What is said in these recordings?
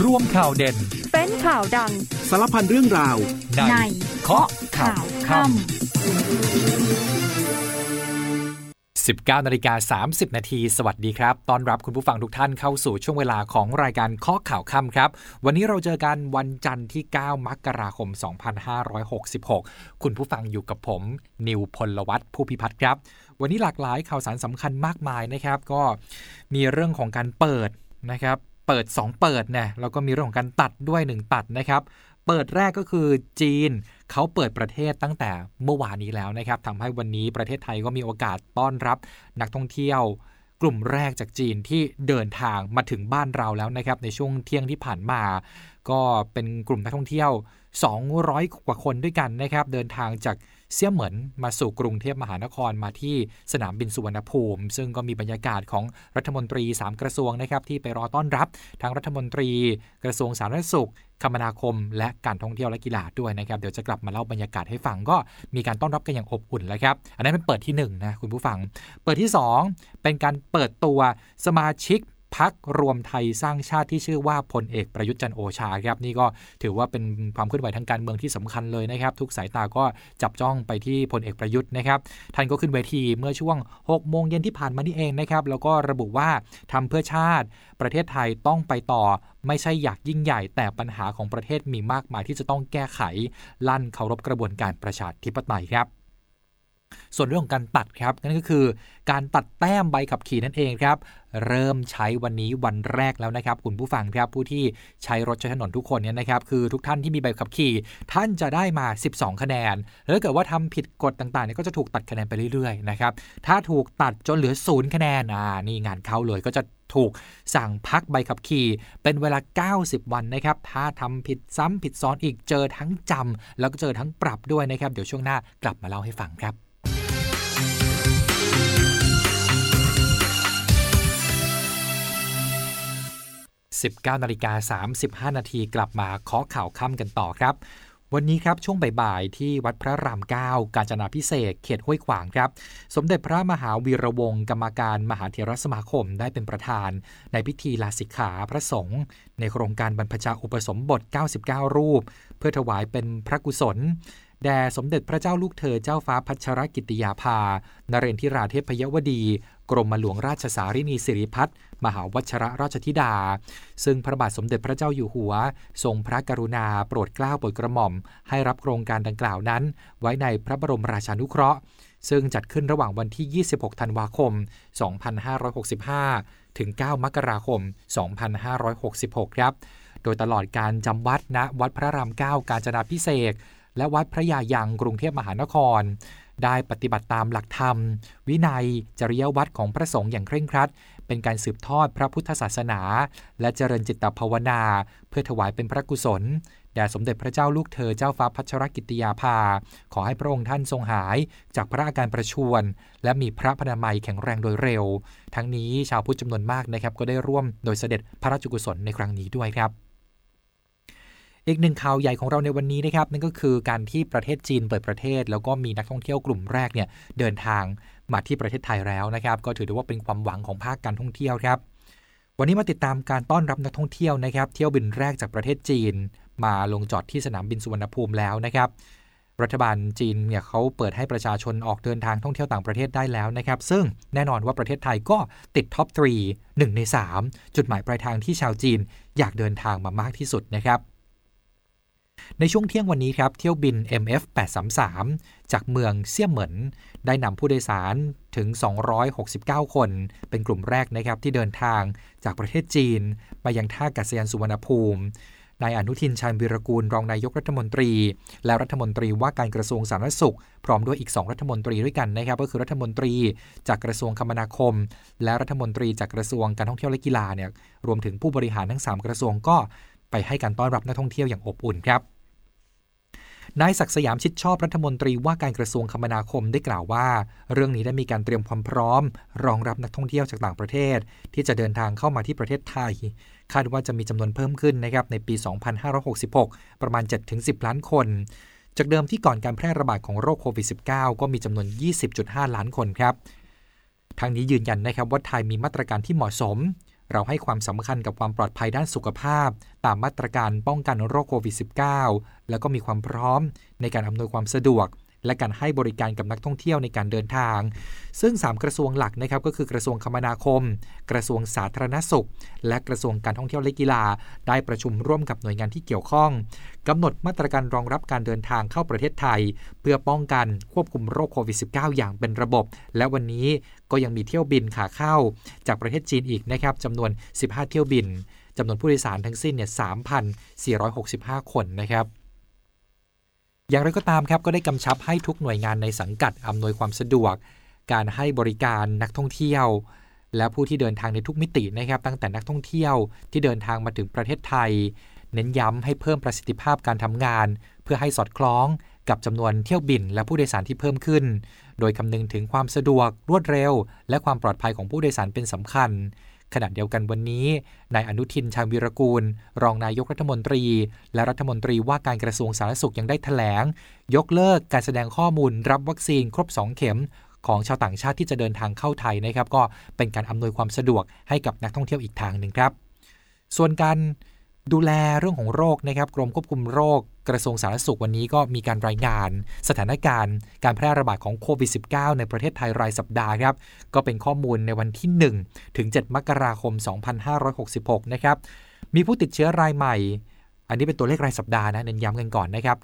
ร่วมข่าวเด่น เป็นข่าวดัง สารพันเรื่องราวในในเคาะข่าวค่ำ19นาฬิกา30 นาที สวัสดีครับ ต้อนรับคุณผู้ฟังทุกท่านเข้าสู่ช่วงเวลาของรายการเคาะข่าวค่ำครับ วันนี้เราเจอกันวันจันทร์ที่ 9 มกราคม 2566 คุณผู้ฟังอยู่กับผม นิวพลวัตผู้พิพัฒน์ครับ วันนี้หลากหลายข่าวสารสำคัญมากมายนะครับ ก็มีเรื่องของการเปิดนะครับเปิด 2 เปิดนี่ยแล้วก็มีเรื่องของการตัดด้วย 1 ตัดนะครับเปิดแรกก็คือจีนเขาเปิดประเทศตั้งแต่เมื่อวานนี้แล้วนะครับทำให้วันนี้ประเทศไทยก็มีโอกาสต้อนรับนักท่องเที่ยวกลุ่มแรกจากจีนที่เดินทางมาถึงบ้านเราแล้วนะครับในช่วงเที่ยงที่ผ่านมา ก็เป็นกลุ่มนักท่องเที่ยว 200 กว่าคนด้วยกันนะครับ เดินทางจาก เสี่ยเหมินมาสู่กรุงเทพมหานครมาที่สนามบินสุวรรณภูมิ ซึ่งก็มีบรรยากาศของรัฐมนตรี 3 กระทรวงนะครับที่ไปรอต้อนรับทั้งรัฐมนตรี กระทรวงสาธารณสุขคมนาคม และการท่องเที่ยวและกีฬาด้วยนะครับ เดี๋ยวจะกลับมาเล่าบรรยากาศให้ฟังก็มีการต้อนรับกันอย่างอบอุ่นแล้วครับ อันนั้นเป็นเปิดที่1นะคุณผู้ฟัง เปิดที่ 2 เป็นการเปิดตัวสมาชิก พักรวมไทยสร้างชาติที่ชื่อว่าพลเอกประยุทธ์จันโอชาครับนี่ก็ถือว่าเป็นความเคลื่อนไหวทางการเมืองที่สำคัญเลยนะครับ ทุกสายตาก็จับจ้องไปที่พลเอกประยุทธ์นะครับท่านก็ขึ้นเวทีเมื่อช่วง6โมงเย็นที่ผ่านมานี่เองนะครับแล้วก็ระบุว่าทำเพื่อชาติ ประเทศไทยต้องไปต่อไม่ใช่อยากยิ่งใหญ่ แต่ปัญหาของประเทศมีมากมายที่จะต้องแก้ไข ลั่นเคารพกระบวนการประชาธิปไตยครับ ส่วนเรื่องของการตัดครับนั่นก็คือการตัดแต้มใบขับขี่นั่นเองครับ เริ่มใช้วันนี้วันแรกแล้วนะครับ คุณผู้ฟังครับผู้ที่ใช้รถใช้ถนนทุกคนเนี่ยนะครับ คือทุกท่านที่มีใบขับขี่ ท่านจะได้มา 12 คะแนน แล้วเกิดว่าทำผิดกฎต่างๆเนี่ยก็จะถูกตัดคะแนนไปเรื่อยๆนะครับถ้าถูกตัดจนเหลือศูนย์คะแนนอ่านี่งานเข้าเลยก็จะถูกสั่งพักใบขับขี่ เป็นเวลา 90 วันนะครับ ถ้าทำผิดซ้ำผิดซ้อนอีกเจอทั้งจำแล้วก็เจอทั้งปรับด้วยนะครับ เดี๋ยวช่วงหน้ากลับมาเล่าให้ฟังครับ 19นาฬิกา35 นาทีกลับมาเคาะข่าวค่ำกันต่อครับ วันนี้ครับช่วงบ่ายๆ ที่วัดพระราม9กาญจนาพิเศษเขตห้วยขวางครับ สมเด็จพระมหาวีระวงศ์กรรมการมหาเถรสมาคมได้เป็นประธาน ในพิธีลาสิกขาพระสงฆ์ในโครงการบรรพชาอุปสมบท 99 รูป เพื่อถวายเป็นพระกุศลแด่สมเด็จพระเจ้าลูกเธอเจ้าฟ้าพัชรกิติยาภา นเรนทิราเทพยวดี กรมหลวงราชสารินีสิริพัฒน์มหาวัชระราชธิดา ซึ่งพระบาทสมเด็จพระเจ้าอยู่หัว ทรงพระกรุณาโปรดเกล้าโปรดกระหม่อม ให้รับโครงการดังกล่าวนั้น ไว้ในพระบรมราชานุเคราะห์ ซึ่งจัดขึ้นระหว่างวันที่ 26 ธันวาคม 2565 ถึง 9 มกราคม 2566 ครับ โดยตลอดการจำวัดณวัดพระราม 9 กาญจนาพิเศษ และวัดพระยายังกรุงเทพมหานคร ได้ปฏิบัติตามหลักธรรม วินัย จริยวัตรของพระสงฆ์อย่างเคร่งครัด เป็นการสืบทอดพระพุทธศาสนา และเจริญจิตภาวนา เพื่อถวายเป็นพระกุศลแด่สมเด็จพระเจ้าลูกเธอเจ้าฟ้าพัชรกิติยาภา ขอให้พระองค์ท่านทรงหาย จากพระอาการประชวรและมีพระพนามัยแข็งแรงโดยเร็ว ทั้งนี้ชาวพุทธจำนวนมากนะครับก็ได้ร่วมโดยเสด็จพระราชกุศลในครั้งนี้ด้วยครับ อีกหนึ่งข่าวใหญ่ของเราในวันนี้นะครับนั่นก็คือการที่ประเทศจีนเปิดประเทศ แล้วก็มีนักท่องเที่ยวกลุ่มแรกเนี่ยเดินทางมาที่ประเทศไทยแล้วนะครับ ก็ถือได้ว่าเป็นความหวังของภาคการท่องเที่ยวครับ วันนี้มาติดตามการต้อนรับนักท่องเที่ยวนะครับ เที่ยวบินแรกจากประเทศจีน มาลงจอดที่สนามบินสุวรรณภูมิแล้วนะครับ รัฐบาลจีนเนี่ยเขาเปิดให้ประชาชนออกเดินทางท่องเที่ยวต่างประเทศได้แล้วนะครับ ซึ่งแน่นอนว่าประเทศไทยก็ติดท็อป 3 1 ใน 3 จุดหมายปลายทางที่ชาวจีนอยากเดินทางมามากที่สุดนะครับ ในช่วงเที่ยงวันนี้ครับเที่ยวบิน MF 833จากเมืองเซี่ยเหมินได้นำผู้โดยสารถึง 269 คน เป็นกลุ่มแรกนะครับที่เดินทางจากประเทศจีน มายังท่าอากาศยานสุวรรณภูมินายอนุทินชาญวิรกูลรองนายกรัฐมนตรี และรัฐมนตรีว่าการกระทรวงสาธารณสุข พร้อมด้วยอีก 2 รัฐมนตรีด้วยกันนะครับ ก็คือรัฐมนตรีจากกระทรวงคมนาคม และรัฐมนตรีจากกระทรวงการท่องเที่ยวและกีฬาเนี่ยรวมถึงผู้บริหารทั้ง 3 กระทรวงก็ไปให้การต้อนรับนักท่องเที่ยวอย่างอบอุ่นครับ นายศักสยามชิดชอบรัฐมนตรีว่าการกระทรวงคมนาคมได้กล่าวว่า เรื่องนี้ได้มีการเตรียมความพร้อม รองรับนักท่องเที่ยวจากต่างประเทศ ที่จะเดินทางเข้ามาที่ประเทศไทย คาดว่าจะมีจำนวนเพิ่มขึ้นนะครับในปี 2566 ประมาณ 7-10 ล้านคน จากเดิมที่ก่อนการแพร่ระบาดของโรคโควิด -19 ก็มีจำนวน 20.5 ล้านคนครับทางนี้ยืนยันนะครับว่าไทยมีมาตรการที่เหมาะสม เราให้ความสำคัญกับความปลอดภัยด้านสุขภาพ ตามมาตรการป้องกันโรคโควิด -19 แล้วก็มีความพร้อมในการอำนวยความสะดวก และการให้บริการกับนักท่องเที่ยวในการเดินทาง ซึ่ง 3 กระทรวงหลักนะครับก็คือกระทรวงคมนาคม กระทรวงสาธารณสุข และกระทรวงการท่องเที่ยวและกีฬา ได้ประชุมร่วมกับหน่วยงานที่เกี่ยวข้องกำหนดมาตรการรองรับการเดินทางเข้าประเทศไทย เพื่อป้องกันควบคุมโรคโควิด -19 อย่างเป็นระบบ และวันนี้ก็ยังมีเที่ยวบินขาเข้า จากประเทศจีนอีกนะครับจำนวน 15 เที่ยวบินจำนวนผู้โดยสารทั้งสิ้นเนี่ย3,465 คนนะครับ อย่างไรก็ตามครับก็ได้กำชับให้ทุกหน่วยงานในสังกัดอำนวยความสะดวก การให้บริการนักท่องเที่ยว และผู้ที่เดินทางในทุกมิตินะครับ ตั้งแต่นักท่องเที่ยวที่เดินทางมาถึงประเทศไทย เน้นย้ำให้เพิ่มประสิทธิภาพการทำงาน เพื่อให้สอดคล้องกับจำนวนเที่ยวบินและผู้โดยสารที่เพิ่มขึ้น โดยคำนึงถึงความสะดวกรวดเร็ว และความปลอดภัยของผู้โดยสารเป็นสำคัญ ขณะเดียวกันวันนี้นายอนุทินชาญวิรกูล รองนายกรัฐมนตรี และรัฐมนตรีว่าการกระทรวงสาธารณสุขยังได้ถแถลง ยกเลิกการแสดงข้อมูลรับวัคซีนครบ 2 เข็มของชาวต่างชาติที่จะเดินทางเข้าไทยนะครับ ก็เป็นการอำนวยความสะดวกให้กับนักท่องเที่ยวอีกทางหนึ่งครับ ส่วนการ ดูแลเรื่องของโรคนะครับกรมควบคุมโรคกระทรวงสาธารณสุขวันนี้ก็มีการรายงาน สถานการณ์ การแพร่ระบาดของโควิด -19 ในประเทศไทยรายสัปดาห์ครับ ก็เป็นข้อมูลในวันที่ 1 ถึง 7 มกราคม 2566 นะครับ มีผู้ติดเชื้อรายใหม่ อันนี้เป็นตัวเลขรายสัปดาห์นะเน้นย้ำกันก่อนนะครับ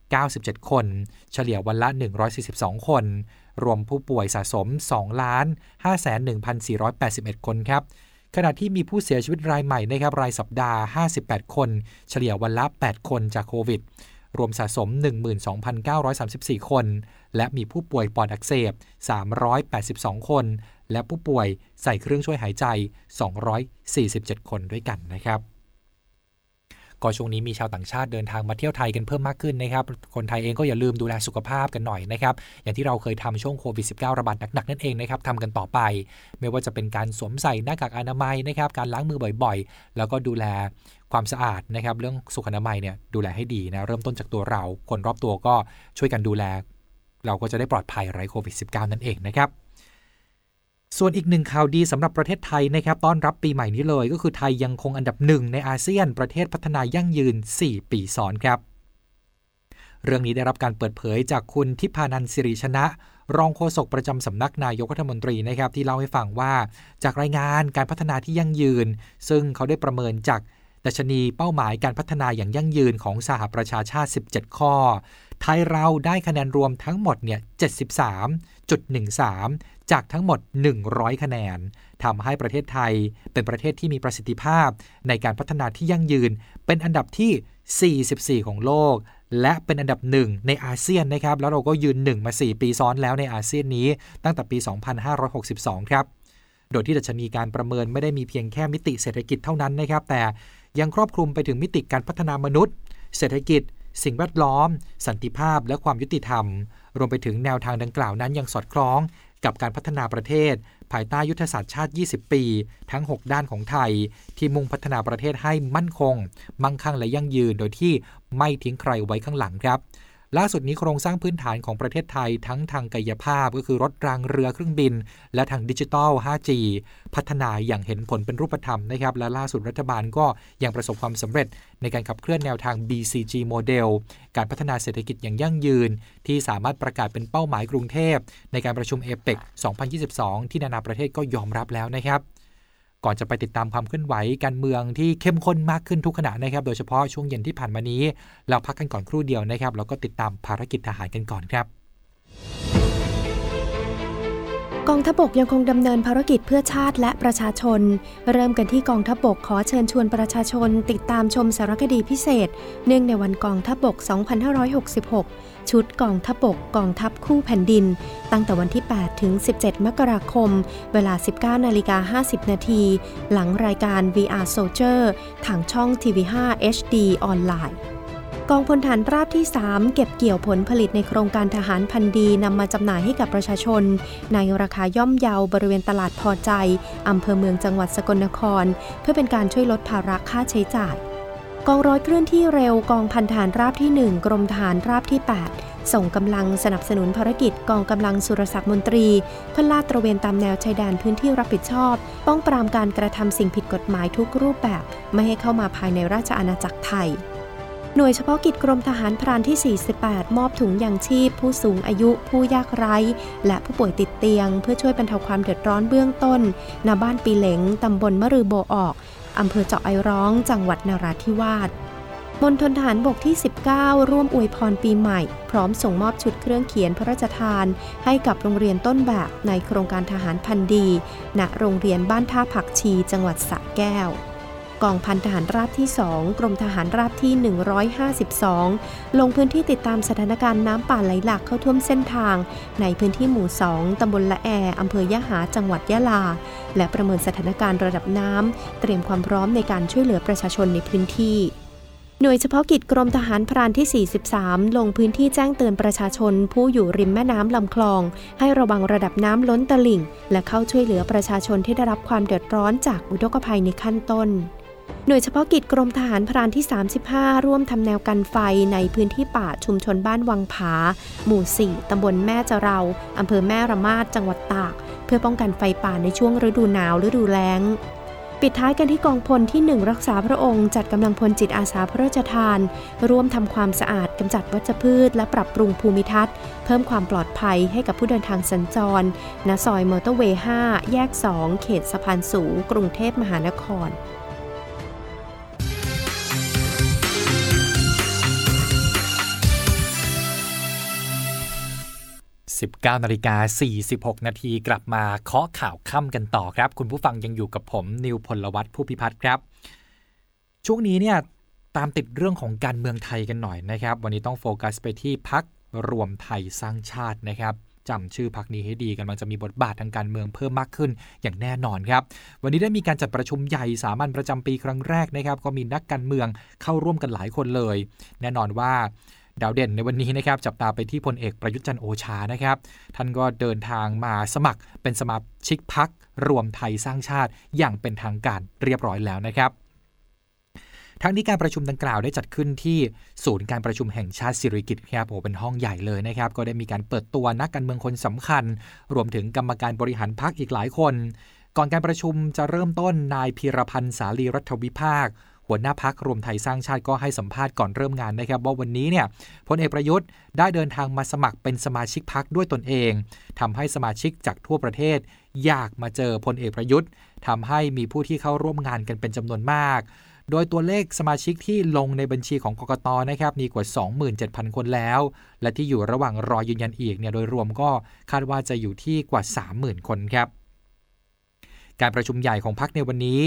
997 คน เฉลี่ยวันละ 142 คน รวมผู้ป่วยสะสม2ล้าน51,481 คนครับ ขณะที่มีผู้เสียชีวิตรายใหม่นะครับรายสัปดาห์ 58 คน เฉลี่ยวันละ 8 คนจากโควิด รวมสะสม 12,934 คน และมีผู้ป่วยปอดอักเสบ 382 คน และผู้ป่วยใส่เครื่องช่วยหายใจ 247 คนด้วยกันนะครับ ก็ช่วงนี้มีชาวต่างชาติเดินทางมาเที่ยวไทยกันเพิ่มมากขึ้นนะครับ คนไทยเองก็อย่าลืมดูแลสุขภาพกันหน่อยนะครับ อย่างที่เราเคยทำช่วงโควิด -19 ระบาดหนักๆนั่นเองนะครับทำกันต่อไป ไม่ว่าจะเป็นการสวมใส่หน้ากากอนามัยนะครับ การล้างมือบ่อยๆ แล้วก็ดูแลความสะอาดนะครับ เรื่องสุขอนามัยเนี่ยดูแลให้ดีนะ เริ่มต้นจากตัวเรา คนรอบตัวก็ช่วยกันดูแล เราก็จะได้ปลอดภัยไร้โควิด -19 นั่นเองนะครับ ส่วนอีกหนึ่งข่าวดีสำหรับประเทศไทยนะครับต้อนรับปีใหม่นี้เลย ก็คือไทยยังคงอันดับหนึ่งในอาเซียน ประเทศพัฒนายั่งยืน 4 ปีซ้อนครับ เรื่องนี้ได้รับการเปิดเผยจากคุณทิพานันสิริชนะ รองโฆษกประจำสำนักนายกรัฐมนตรีนะครับที่เล่าให้ฟังว่า จากรายงานการพัฒนาที่ยั่งยืน ซึ่งเขาได้ประเมินจากดัชนีเป้าหมายการพัฒนาอย่างยั่งยืนของสหประชาชาติ 17 ข้อ ไทยเราได้คะแนนรวมทั้งหมดเนี่ย 73.13 จากทั้งหมด 100 คะแนนทำให้ประเทศไทยเป็นประเทศที่มีประสิทธิภาพในการพัฒนาที่ยั่งยืน เป็นอันดับที่ 44 ของโลก และเป็นอันดับหนึ่งในอาเซียนนะครับ แล้วเราก็ยืนหนึ่งมา 4 ปีซ้อนแล้วในอาเซียนนี้ ตั้งแต่ปี 2562 ครับ โดยที่ดัชนีการประเมินไม่ได้มีเพียงแค่มิติเศรษฐกิจเท่านั้นนะครับ แต่ยังครอบคลุมไปถึงมิติการพัฒนามนุษย์ เศรษฐกิจ สิ่งแวดล้อม สันติภาพ และความยุติธรรม รวมไปถึงแนวทางดังกล่าวนั้นยังสอดคล้องกับการพัฒนาประเทศ ภายใต้ยุทธศาสตร์ชาติ 20 ปี ทั้ง 6 ด้านของไทย ที่มุ่งพัฒนาประเทศให้มั่นคง มั่งคั่งและยั่งยืน โดยที่ไม่ทิ้งใครไว้ข้างหลังครับ ล่าสุดนี้โครงสร้างพื้นฐานของประเทศไทยทั้งทางกายภาพก็คือรถรางเรือเครื่องบิน และทางดิจิทัล 5G พัฒนาอย่างเห็นผลเป็นรูปธรรมนะครับและล่าสุดรัฐบาลก็ยังประสบความสำเร็จ ในการขับเคลื่อนแนวทาง BCG โมเดลการพัฒนาเศรษฐกิจอย่างยั่งยืน ที่สามารถประกาศเป็นเป้าหมายกรุงเทพ ในการประชุมเอเปก2022 ที่นานาประเทศก็ยอมรับแล้วนะครับ ก่อนจะไปติดตามความเคลื่อนไหวการเมืองที่เข้มข้นมากขึ้นทุกขณะนะครับ โดยเฉพาะช่วงเย็นที่ผ่านมานี้ เราพักกันก่อนครู่เดียวนะครับ แล้วก็ติดตามภารกิจทหารกันก่อนครับ กองทัพบกยังคงดำเนินภารกิจเพื่อชาติและประชาชน เริ่มกันที่กองทัพบกขอเชิญชวนประชาชน ติดตามชมสารคดีพิเศษ เนื่องในวันกองทัพบก 2566 ชุดกองทัพบกกองทัพคู่แผ่นดิน ตั้งแต่วันที่ 8 ถึง 17 มกราคม เวลา 19 นาฬิกา 50 นาที หลังรายการ VR Soldier ทางช่อง TV5 HD ออนไลน์ กองพลฐานราบที่ 3 เก็บเกี่ยวผลผลิตในโครงการทหารพันดีนำมาจำหน่ายให้กับประชาชน ในราคาย่อมเยาบริเวณตลาดพอใจอำเภอเมืองจังหวัดสกลนคร เพื่อเป็นการช่วยลดภาระค่าใช้จ่าย กองร้อยเคลื่อนที่เร็วกองพันฐานราบที่ 1 กรมทหารราบที่ 8ส่งกำลังสนับสนุนภารกิจกองกำลังสุรศักดิ์มนตรีเพื่อลาดตระเวนตามแนวชายแดนพื้นที่รับผิดชอบ ป้องปรามการกระทำสิ่งผิดกฎหมายทุกรูปแบบ ไม่ให้เข้ามาภายในราชอาณาจักรไทย หน่วยเฉพาะกิจกรมทหารพรานที่ 48 มอบถุงยางชีพ ผู้สูงอายุ ผู้ยากไร้ และผู้ป่วยติดเตียง เพื่อช่วยบรรเทาความเดือดร้อนเบื้องต้นณบ้านปีเหลงตำบลมะรือโบออกอำเภอเจาะไอร้อง จังหวัดนราธิวาสมณฑลทหารบกที่ 19 ร่วมอวยพรปีใหม่ พร้อมส่งมอบชุดเครื่องเขียนพระราชทาน ให้กับโรงเรียนต้นแบบในโครงการทหารพันดี ณ โรงเรียนบ้านท่าผักชี จังหวัดสระแก้ว กองพันทหารราบที่ 2 กรมทหารราบที่ 152 ลงพื้นที่ติดตามสถานการณ์น้ำป่าไหลหลากเข้าท่วมเส้นทาง ในพื้นที่หมู่ 2 ตำบลละแออำเภอยะหา จังหวัดยะลา และประเมินสถานการณ์ระดับน้ำ เตรียมความพร้อมในการช่วยเหลือประชาชนในพื้นที่หน่วยเฉพาะกิจกรมทหารพรานที่ 43 ลงพื้นที่แจ้งเตือนประชาชน ผู้อยู่ริมแม่น้ำลำคลอง ให้ระวังระดับน้ำล้นตลิ่ง และเข้าช่วยเหลือประชาชนที่ได้รับความเดือดร้อนจากอุทกภัยในขั้นต้น หน่วยเฉพาะกิจกรมทหารพรานที่ 35 ร่วมทำแนวกันไฟในพื้นที่ป่าชุมชนบ้านวังผา หมู่ 4 ตำบลแม่จะเราอำเภอแม่ระมาดจังหวัดตาก เพื่อป้องกันไฟป่าในช่วงฤดูหนาวฤดูแล้ง ปิดท้ายกันที่กองพลที่ 1 รักษาพระองค์ จัดกำลังพลจิตอาสาพระราชทาน ร่วมทำความสะอาดกำจัดวัชพืช และปรับปรุงภูมิทัศน์ เพิ่มความปลอดภัยให้กับผู้เดินทางสัญจรณซอยมอเตอร์เวย์ 5 แยก 2 เขตสะพานสูง กรุงเทพมหานคร 19นาฬิกา46 นาทีกลับมาเคาะข่าวค่ำกันต่อครับ คุณผู้ฟังยังอยู่กับผม นิวพลวัตผู้พิพัฒน์ครับ ช่วงนี้เนี่ยตามติดเรื่องของการเมืองไทยกันหน่อยนะครับ วันนี้ต้องโฟกัสไปที่พักรวมไทยสร้างชาตินะครับจำชื่อพักนี้ให้ดีกันมันจะมีบทบาททางการเมืองเพิ่มมากขึ้นอย่างแน่นอนครับ วันนี้ได้มีการจัดประชุมใหญ่สามัญประจำปีครั้งแรกนะครับ ก็มีนักการเมืองเข้าร่วมกันหลายคนเลย แน่นอนว่า ดาวเด่นในวันนี้นะครับจับตาไปที่พลเอกประยุทธ์จันโอชานะครับท่านก็เดินทางมาสมัครเป็นสมาชิกพักรวมไทยสร้างชาติอย่างเป็นทางการเรียบร้อยแล้วนะครับทั้งนี้การประชุมดังกล่าวได้จัดขึ้นที่ศูนย์การประชุมแห่งชาติสิริกิติ์ครับโอ้เป็นห้องใหญ่เลยนะครับ ก็ได้มีการเปิดตัวนักการเมืองคนสำคัญ รวมถึงกรรมการบริหารพักอีกหลายคน ก่อนการประชุมจะเริ่มต้นนายพีรพันธ์สาลีรัฐวิภาค หัวหน้าพักรวมไทยสร้างชาติก็ให้สัมภาษณ์ก่อนเริ่มงานนะครับ ว่าวันนี้เนี่ยพลเอกประยุทธ์ได้เดินทางมาสมัครเป็นสมาชิกพักด้วยตนเองทำให้สมาชิกจากทั่วประเทศ อยากมาเจอพลเอกประยุทธ์ทำให้มีผู้ที่เข้าร่วมงานกันเป็นจำนวนมากโดยตัวเลขสมาชิกที่ลงในบัญชีของกกตนะครับมีกว่า 27,000 คนแล้ว และที่อยู่ระหว่างรอยืนยันอีกเนี่ยโดยรวมก็คาดว่าจะอยู่ที่กว่า 30,000 คนครับ การประชุมใหญ่ของพักในวันนี้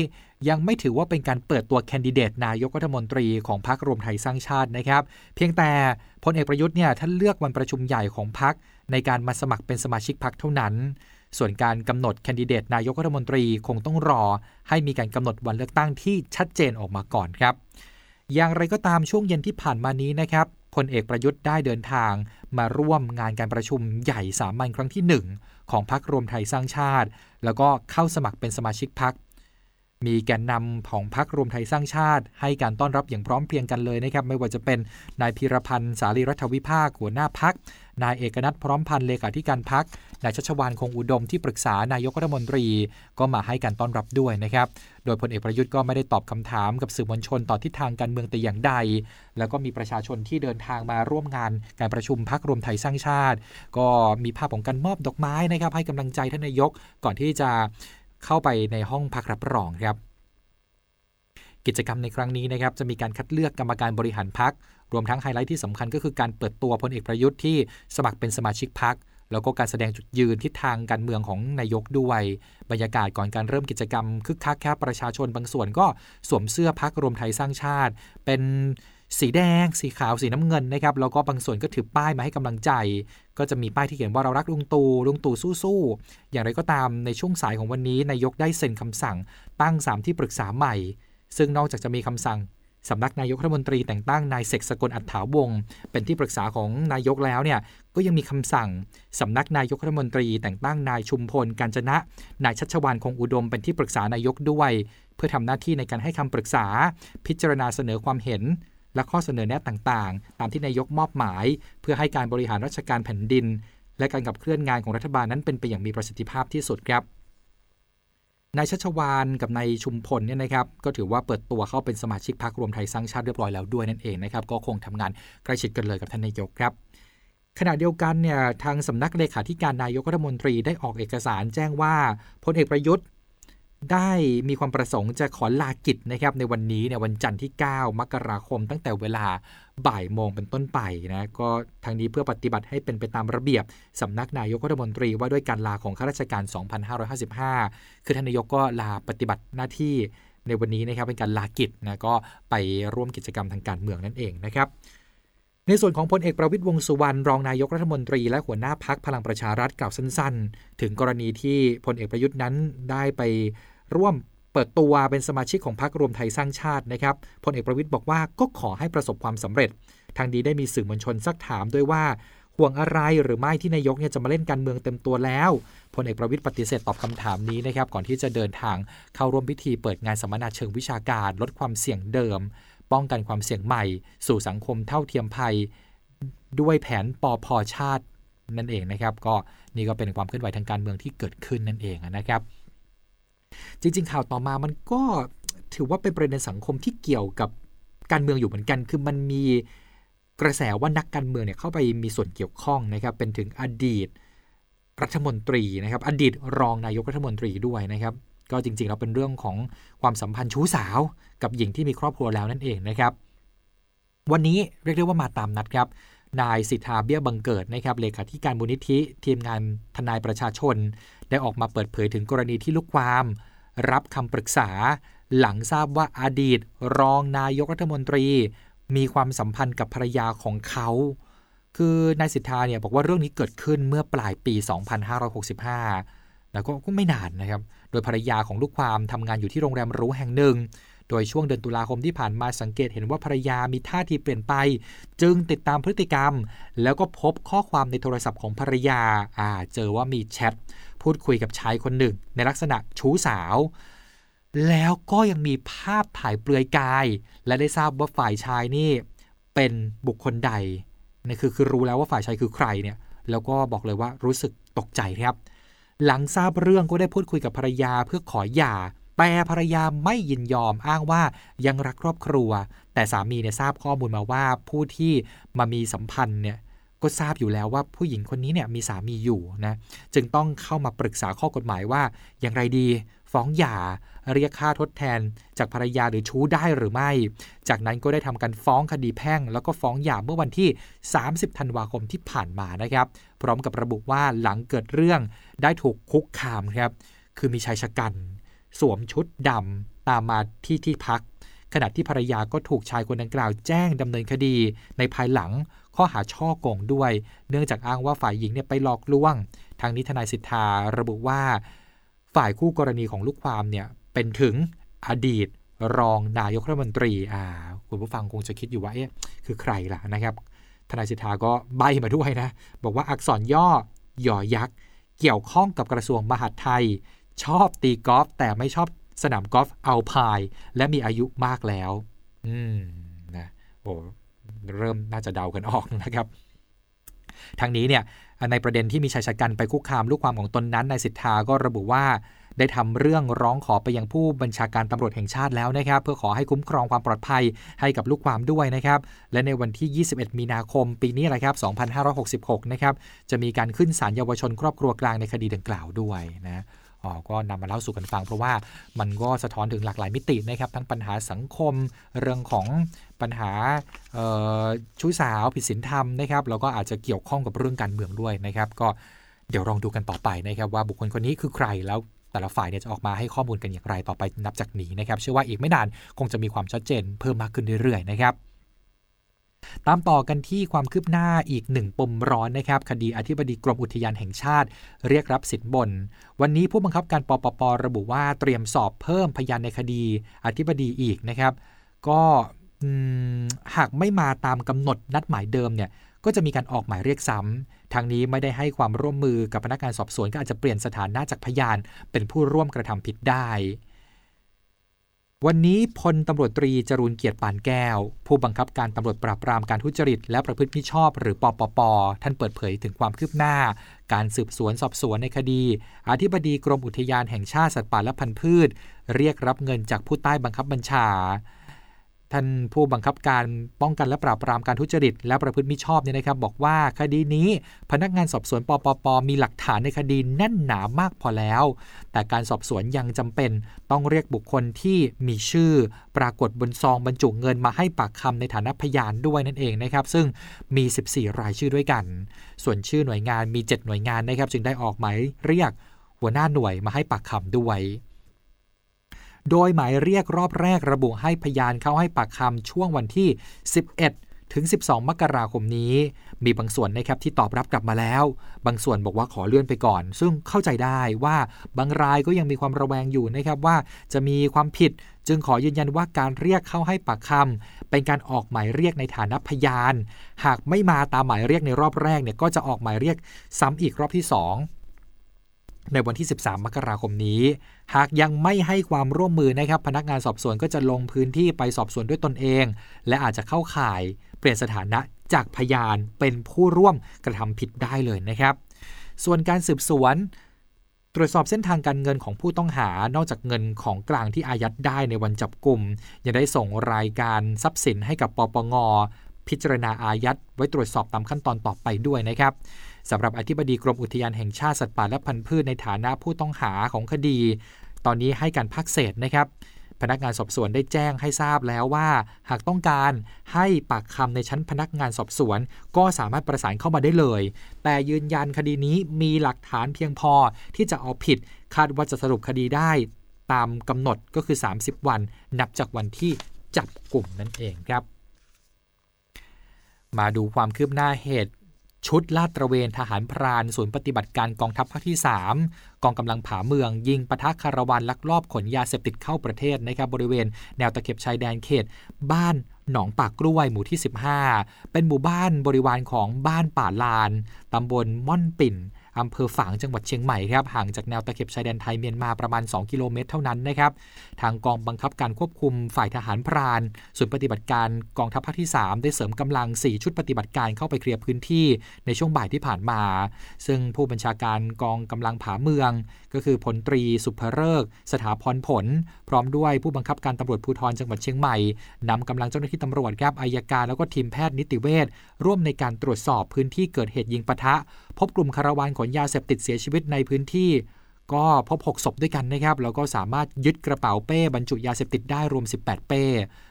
ยังไม่ถือว่าเป็นการเปิดตัวแคนดิเดตนายกรัฐมนตรีของพักรวมไทยสร้างชาตินะครับ เพียงแต่พลเอกประยุทธ์เนี่ยท่านเลือกวันประชุมใหญ่ของพักในการมาสมัครเป็นสมาชิกพักเท่านั้น ส่วนการกำหนดแคนดิเดตนายกรัฐมนตรีคงต้องรอ ให้มีการกำหนดวันเลือกตั้งที่ชัดเจนออกมาก่อนครับอย่างไรก็ตามช่วงเย็นที่ผ่านมานี้นะครับ พลเอกประยุทธ์ได้เดินทาง มาร่วมงานการประชุมใหญ่สามัญครั้งที่ 1 ของพักรวมไทยสร้างชาติ แล้วก็เข้าสมัครเป็นสมาชิกพัก มีแกนนำของพักรวมไทยสร้างชาติ ให้การต้อนรับอย่างพร้อมเพรียงกันเลยนะครับ ไม่ว่าจะเป็นนายพีรพันธ์สารีรัฐวิภาคหัวหน้าพัก นายเอกนัทพร้อมพันธ์เลขาธิการพัก นายชัชวานคงอุดมที่ปรึกษานายกรัฐมนตรี ก็มาให้การต้อนรับด้วยนะครับ โดยพลเอกประยุทธ์ก็ไม่ได้ตอบคำถามกับสื่อมวลชนต่อทิศทางการเมืองแต่อย่างใด แล้วก็มีประชาชนที่เดินทางมาร่วมงานการประชุมพักรวมไทยสร้างชาติ ก็มีภาพของการมอบดอกไม้นะครับให้กำลังใจท่านนายกก่อนที่จะ เข้าไปในห้องพักรับรองครับ กิจกรรมในครั้งนี้นะครับจะมีการคัดเลือกกรรมการบริหารพักรวมทั้งไฮไลท์ที่สำคัญก็คือการเปิดตัวพลเอกประยุทธ์ที่สมัครเป็นสมาชิกพักแล้วก็การแสดงจุดยืนทิศทางการเมืองของนายกด้วย บรรยากาศก่อนการเริ่มกิจกรรมคึกคักแครับประชาชนบางส่วนก็สวมเสื้อพักรวมไทยสร้างชาติ เป็น สีแดง สีขาว สีน้ำเงินนะครับ แล้วก็บางส่วนก็ถือป้ายมาให้กำลังใจ ก็จะมีป้ายที่เขียนว่าเรารักลุงตู่ ลุงตู่สู้ๆ อย่างไรก็ตามในช่วงสายของวันนี้นายกได้เซ็นคำสั่ง ตั้ง3ที่ปรึกษาใหม่ ซึ่งนอกจากจะมีคำสั่งสำนักนายกรัฐมนตรีแต่งตั้งนายเสกสกลอัฏฐาวงศ์เป็นที่ปรึกษาของนายกแล้วเนี่ยก็ยังมีคำสั่งสำนักนายกรัฐมนตรีแต่งตั้งนายชุมพลการจนะ นายชัชวานคงอุดมเป็นที่ปรึกษานายกด้วย เพื่อทำหน้าที่ในการให้คำปรึกษา พิจารณาเสนอความเห็น และข้อเสนอแนะต่างๆ ตามที่นายกมอบหมาย เพื่อให้การบริหารราชการแผ่นดิน และการขับเคลื่อนงานของรัฐบาลนั้นเป็นไปอย่างมีประสิทธิภาพที่สุดครับนายชัชวานกับนายชุมพลเนี่ยนะครับก็ถือว่าเปิดตัวเข้าเป็นสมาชิกพรรครวมไทยสร้างชาติเรียบร้อยแล้วด้วยนั่นเองนะครับก็คงทำงานใกล้ชิดกันเลยกับท่านนายกครับขณะเดียวกันเนี่ยทางสำนักเลขาธิการนายกรัฐมนตรีได้ออกเอกสารแจ้งว่าพลเอกประยุทธ์ ได้มีความประสงค์จะขอลากิจนะครับในวันนี้เนี่ยวันจันทร์ที่ 9 มกราคม ตั้งแต่เวลาบ่ายโมงเป็นต้นไปนะก็ทางนี้เพื่อปฏิบัติให้เป็นไปตามระเบียบสำนักนายกรัฐมนตรีว่าด้วยการลาของข้าราชการ 2555 คือท่านนายกก็ลาปฏิบัติหน้าที่ในวันนี้นะครับเป็นการลากิจนะก็ไปร่วมกิจกรรมทางการเมืองนั่นเองนะครับ ในส่วนของพลเอกประวิตยวงสุวรรณรองนายกรัฐมนตรีและหัวหน้าพักพลังประชารัฐกล่าวสั้น ๆ ถึงกรณีที่พลเอกประยุทธ์นั้นได้ไปร่วมเปิดตัวเป็นสมาชิกของพรรครวมไทยสร้างชาตินะครับ พลเอกประวิตยบอกว่าก็ขอให้ประสบความสำเร็จ ทางนี้ได้มีสื่อมวลชนซักถามด้วยว่า ห่วงอะไรหรือไม่ที่นายกเนี่ยจะมาเล่นการเมืองเต็มตัวแล้ว พลเอกประวิตยปฏิเสธตอบคำถามนี้นะครับก่อนที่จะเดินทางเข้าร่วมพิธีเปิดงานสัมมนาเชิงวิชาการลดความเสี่ยงเดิม ป้องกันความเสี่ยงใหม่ สู่สังคมเท่าเทียมภัย ด้วยแผนปอพอชาตินั่นเองนะครับ ก็นี่ก็เป็นความเคลื่อนไหวทางการเมืองที่เกิดขึ้นนั่นเองนะครับ จริง ๆ ข่าวต่อมามันก็ถือว่าเป็นประเด็นสังคมที่เกี่ยวกับการเมืองอยู่เหมือนกัน คือมันมีกระแสว่านักการเมืองเนี่ยเข้าไปมีส่วนเกี่ยวข้องนะครับ เป็นถึงอดีตรัฐมนตรีนะครับ อดีตรองนายกรัฐมนตรีด้วยนะครับ ก็จริงๆแล้วเป็นเรื่องของความสัมพันธ์ชู้สาวกับหญิงที่มีครอบครัวแล้วนั่นเองนะครับ วันนี้เรียกได้ว่ามาตามนัดครับนายสิทธาเบี้ยบังเกิดนะครับเลขาธิการมูลนิธิ ทีมงานทนายประชาชน ได้ออกมาเปิดเผยถึงกรณีที่ลูกความ รับคำปรึกษา หลังทราบว่าอาดีต รองนายกรัฐมนตรี มีความสัมพันธ์กับภรรยาของเขา คือนายสิทธาเนี่ยบอกว่าเรื่องนี้เกิดขึ้นเมื่อปลายปี 2565 แล้วก็ไม่นานนะครับ โดยภรรยาของลูกความทำงานอยู่ที่โรงแรมรู้แห่งหนึ่ง โดยช่วงเดือนตุลาคมที่ผ่านมาสังเกตเห็นว่าภรรยามีท่าทีเปลี่ยนไป จึงติดตามพฤติกรรม แล้วก็พบข้อความในโทรศัพท์ของภรรยาอ่าเจอว่ามีแชทพูดคุยกับชายคนหนึ่ง ในลักษณะชู้สาวแล้วก็ยังมีภาพถ่ายเปลือยกาย และได้ทราบว่าฝ่ายชายนี่เป็นบุคคลใดนี่คือคือรู้แล้วว่าฝ่ายชายคือใครเนี่ย แล้วก็บอกเลยว่ารู้สึกตกใจครับ หลังทราบเรื่องก็ได้พูดคุยกับภรรยาเพื่อขอหย่า แต่ภรรยาไม่ยินยอมอ้างว่ายังรักครอบครัว แต่สามีเนี่ยทราบข้อมูลมาว่าผู้ที่มามีสัมพันธ์เนี่ยก็ทราบอยู่แล้วว่าผู้หญิงคนนี้เนี่ยมีสามีอยู่นะจึงต้องเข้ามาปรึกษาข้อกฎหมายว่าอย่างไรดี ฟ้องหย่าเรียกค่าทดแทนจากภรรยาหรือชู้ได้หรือไม่ จากนั้นก็ได้ทำการฟ้องคดีแพ่ง แล้วก็ฟ้องหย่าเมื่อวันที่ 30 ธันวาคมที่ผ่านมานะครับ พร้อมกับระบุว่าหลังเกิดเรื่องได้ถูกคุกคามครับ คือมีชายชะกัน สวมชุดดำตามมาที่ที่พัก ขณะที่ภรรยาก็ถูกชายคนดังกล่าวแจ้งดำเนินคดี ในภายหลังข้อหาช่อโกงด้วย เนื่องจากอ้างว่าฝ่ายหญิงเนี่ยไปหลอกลวง ทางนี้ทนายสิทธาระบุว่า ฝ่ายคู่กรณีของลูกความเนี่ยเป็นถึงอดีตรองนายกรัฐมนตรีอ่าคุณผู้ฟังคงจะคิดอยู่ว่าเอ๊ะคือใครล่ะนะครับ ทนายสิทธาก็ใบมาด้วยนะ บอกว่าอักษรย่อยอยักษ์ เกี่ยวข้องกับกระทรวงมหาดไทย ชอบตีกอล์ฟแต่ไม่ชอบสนามกอล์ฟเอาพาย และมีอายุมากแล้ว อืมนะโอ้เริ่มน่าจะเดากันออกนะครับทางนี้เนี่ย ในประเด็นที่มีชายชะกันไปคุกคามลูกความของตนนั้นนายสิทธาก็ระบุว่า ได้ทำเรื่องร้องขอไปยังผู้บัญชาการตำรวจแห่งชาติแล้วนะครับ เพื่อขอให้คุ้มครองความปลอดภัยให้กับลูกความด้วยนะครับ และในวันที่ 21 มีนาคม ปีนี้แหละครับ 2566 นะครับจะมีการขึ้นศาลเยาวชนครอบครัวกลางในคดีดังกล่าวด้วยนะ ออก็นำมาเล่าสู่กันฟัง เพราะว่ามันก็สะท้อนถึงหลากหลายมิตินะครับ ทั้งปัญหาสังคมเรื่องของปัญหาชู้สาวผิดศีลธรรมนะครับแล้วก็อาจจะเกี่ยวข้องกับเรื่องการเมืองด้วยนะครับ ก็เดี๋ยวลองดูกันต่อไปนะครับว่าบุคคลคนนี้คือใครแล้วแต่ละฝ่ายเนี่ยจะออกมาให้ข้อมูลกันอย่างไรต่อไปนับจากนี้นะครับ เชื่อว่าอีกไม่นานคงจะมีความชัดเจนเพิ่มมากขึ้นเรื่อยๆนะครับ ตามต่อกันที่ความคืบหน้าอีกหนึ่งปมร้อนนะครับ คดีอธิบดีกรมอุทยานแห่งชาติ เรียกรับสินบน วันนี้ผู้บังคับการปปประบุว่าเตรียมสอบเพิ่มพยานในคดี อธิบดีอีกนะครับ ก็หากไม่มาตามกำหนดนัดหมายเดิมเนี่ยก็จะมีการออกหมายเรียกซ้ำทางนี้ไม่ได้ให้ความร่วมมือกับพนักงานสอบสวนก็อาจจะเปลี่ยนสถานะจากพยานเป็นผู้ร่วมกระทำผิดได้ วันนี้พลตำรวจตรีจรูนเกียรติปานแก้ว ผู้บังคับการตำรวจปราบปรามการทุจริต และประพฤติมิชอบ หรือปปป ท่านเปิดเผยถึงความคืบหน้า การสืบสวนสอบสวนในคดี อธิบดีกรมอุทยานแห่งชาติสัตว์ป่าและพันธุ์พืช เรียกรับเงินจากผู้ใต้บังคับบัญชา ท่านผู้บังคับการป้องกันและปราบปรามการทุจริต และประพฤติมิชอบเนี่ยนะครับบอกว่าคดีนี้พนักงานสอบสวนปปปมีหลักฐานในคดีแน่นหนามากพอแล้ว แต่การสอบสวนยังจำเป็น ต้องเรียกบุคคลที่มีชื่อ ปรากฏบนซองบรรจุเงินมาให้ปากคำในฐานะพยานด้วยนั่นเองนะครับ ซึ่งมี 14 รายชื่อด้วยกัน ส่วนชื่อหน่วยงานมี 7 หน่วยงานนะครับ จึงได้ออกหมายเรียกหัวหน้าหน่วยมาให้ปากคำด้วย โดยหมายเรียกรอบแรกระบุให้พยานเข้าให้ปากคำช่วงวันที่ 11 ถึง 12 มกราคมนี้ มีบางส่วนนะครับที่ตอบรับกลับมาแล้ว บางส่วนบอกว่าขอเลื่อนไปก่อน ซึ่งเข้าใจได้ว่าบางรายก็ยังมีความระแวงอยู่นะครับว่าจะมีความผิด จึงขอยืนยันว่าการเรียกเข้าให้ปากคำเป็นการออกหมายเรียกในฐานะพยาน หากไม่มาตามหมายเรียกในรอบแรกเนี่ยก็จะออกหมายเรียกซ้ำอีกรอบที่ 2 ในวันที่ 13 มกราคมนี้ หากยังไม่ให้ความร่วมมือนะครับ พนักงานสอบสวนก็จะลงพื้นที่ไปสอบสวนด้วยตนเอง และอาจจะเข้าข่ายเปลี่ยนสถานะจากพยานเป็นผู้ร่วมกระทำผิดได้เลยนะครับ ส่วนการสืบสวน ตรวจสอบเส้นทางการเงินของผู้ต้องหา นอกจากเงินของกลางที่อายัดได้ในวันจับกลุ่ม ยังได้ส่งรายการทรัพย์สินให้กับปปงพิจารณาอายัดไว้ตรวจสอบตามขั้นตอนต่อไปด้วยนะครับ สำหรับอธิบดีกรมอุทยานแห่งชาติสัตว์ป่าและพันธุ์พืชในฐานะผู้ต้องหาของคดี ตอนนี้ให้การพักเศษนะครับพนักงานสอบสวนได้แจ้งให้ทราบแล้วว่า หากต้องการให้ปากคำในชั้นพนักงานสอบสวน ก็สามารถประสานเข้ามาได้เลย แต่ยืนยันคดีนี้มีหลักฐานเพียงพอที่จะเอาผิด คาดว่าจะสรุปคดีได้ตามกำหนดก็คือ 30 วัน นับจากวันที่จับกลุ่มนั่นเองครับ มาดูความคืบหน้าเหตุ ชุดลาดตระเวนทหารพรานศูนย์ปฏิบัติการกองทัพภาคที่ 3 กองกำลังผาเมือง ยิงปะทะคาราวานลักลอบขนยาเสพติดเข้าประเทศนะครับบริเวณแนวตะเข็บชายแดนเขต บ้านหนองปากกล้วยหมู่ที่ 15 เป็นหมู่บ้านบริวารของบ้านป่าลานตำบลม่อนปิ่น อำเภอฝางจังหวัดเชียงใหม่ครับห่างจากแนวตะเข็บชายแดนไทยเมียนมาประมาณ 2 กิโลเมตรเท่านั้นนะครับทางกองบังคับการควบคุมฝ่ายทหารพรานส่วนปฏิบัติการกองทัพภาคที่ 3 ได้เสริมกำลัง 4 ชุดปฏิบัติการเข้าไปเคลียร์พื้นที่ในช่วงบ่ายที่ผ่านมา ซึ่งผู้บัญชาการกองกำลังผาเมือง ก็คือพลตรีสุภเริก สถาพรผล พร้อมด้วยผู้บังคับการตำรวจภูธรจังหวัดเชียงใหม่นำกำลังเจ้าหน้าที่ตำรวจครับอายการแล้วก็ทีมแพทย์นิติเวชร่วมในการตรวจสอบพื้นที่เกิดเหตุยิงปะทะ พบกลุ่มคาราวานขนยาเสพติดเสียชีวิตในพื้นที่ ก็พบ 6 ศพด้วยกันนะครับแล้วก็สามารถยึดกระเป๋าเป้บรรจุยาเสพติดได้รวม 18 เป้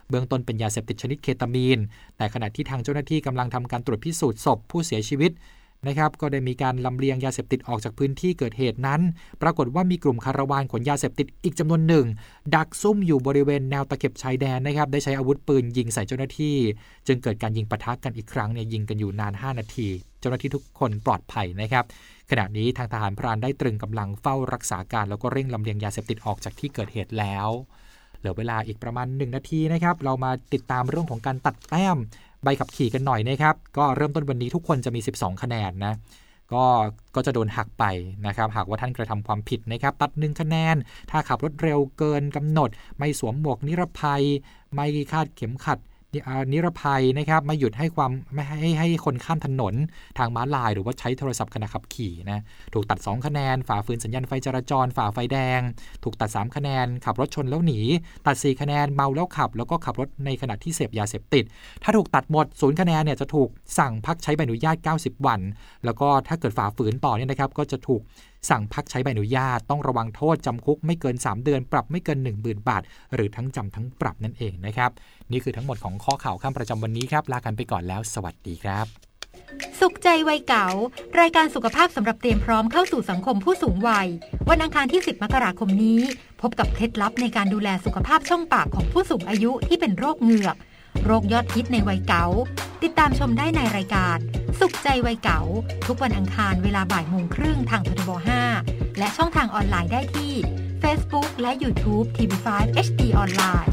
เบื้องต้นเป็นยาเสพติดชนิดเคตามีน แต่ขณะที่ทางเจ้าหน้าที่กำลังทำการตรวจพิสูจน์ศพผู้เสียชีวิต นะครับก็ได้มีการลำเลียงยาเสพติดออกจากพื้นที่เกิดเหตุนั้น ปรากฏว่ามีกลุ่มคาราวานขนยาเสพติดอีกจำนวนหนึ่ง ดักซุ่มอยู่บริเวณแนวตะเข็บชายแดนนะครับได้ใช้อาวุธปืนยิงใส่เจ้าหน้าที่ จึงเกิดการยิงปะทะกันอีกครั้งเนี่ยยิงกันอยู่นาน 5 นาที เจ้าหน้าที่ทุกคนปลอดภัยนะครับขณะนี้ทางทหารพรานได้ตรึงกำลังเฝ้ารักษาการ แล้วก็เร่งลำเลียงยาเสพติดออกจากที่เกิดเหตุแล้วเหลือเวลาอีกประมาณ 1 นาทีนะครับ เรามาติดตามเรื่องของการตัดแต้ม ใบขับขี่กันหน่อยนะครับ ก็เริ่มต้นวันนี้ทุกคนจะมี 12 คะแนนนะก็ก็จะโดนหักไปนะครับ หากว่าท่านกระทำความผิดนะครับ ตัดหนึ่งคะแนน ถ้าขับรถเร็วเกินกำหนด ไม่สวมหมวกนิรภัย ไม่คาดเข็มขัด นิรภัยนะครับไม่หยุดให้ความไม่ให้ให้คนข้ามถนนทางม้าลายหรือว่าใช้โทรศัพท์ขณะขับขี่นะถูกตัด 2 คะแนน ฝ่าฝืนสัญญาณไฟจราจร ฝ่าไฟแดง ถูกตัด 3 คะแนน ขับรถชนแล้วหนี ตัด 4 คะแนนเมาแล้วขับ แล้วก็ขับรถในขณะที่เสพยาเสพติด ถ้าถูกตัดหมดศูนย์คะแนนเนี่ยจะถูกสั่งพักใช้ใบอนุญาต 90 วัน แล้วก็ถ้าเกิดฝ่าฝืนต่อเนี่ยนะครับก็จะถูก สั่งพักใช้ใบอนุญาตต้องระวังโทษจำคุกไม่เกิน 3 เดือน ปรับไม่เกิน 1 0,000 บาท หรือทั้งจำทั้งปรับนั่นเองนะครับ นี่คือทั้งหมดของข้อข่าวข้ามประจำวันนี้ครับลากันไปก่อนแล้ว สวัสดีครับ สุขใจวัยเก๋ารายการสุขภาพสำหรับเตรียมพร้อมเข้าสู่สังคมผู้สูงวัย วันอังคารที่ 10 มกราคมนี้ พบกับเคล็ดลับในการดูแลสุขภาพช่องปากของผู้สูงอายุที่เป็นโรคเหงือก โรคยอดฮิตในวัยเก๋าติดตามชมได้ในรายการ สุขใจวัยเก๋าทุกวันอังคารเวลาบ่ายโมงครึ่งทางททบ5และช่องทางออนไลน์ได้ที่ Facebook และ YouTube TV5 HD ออนไลน์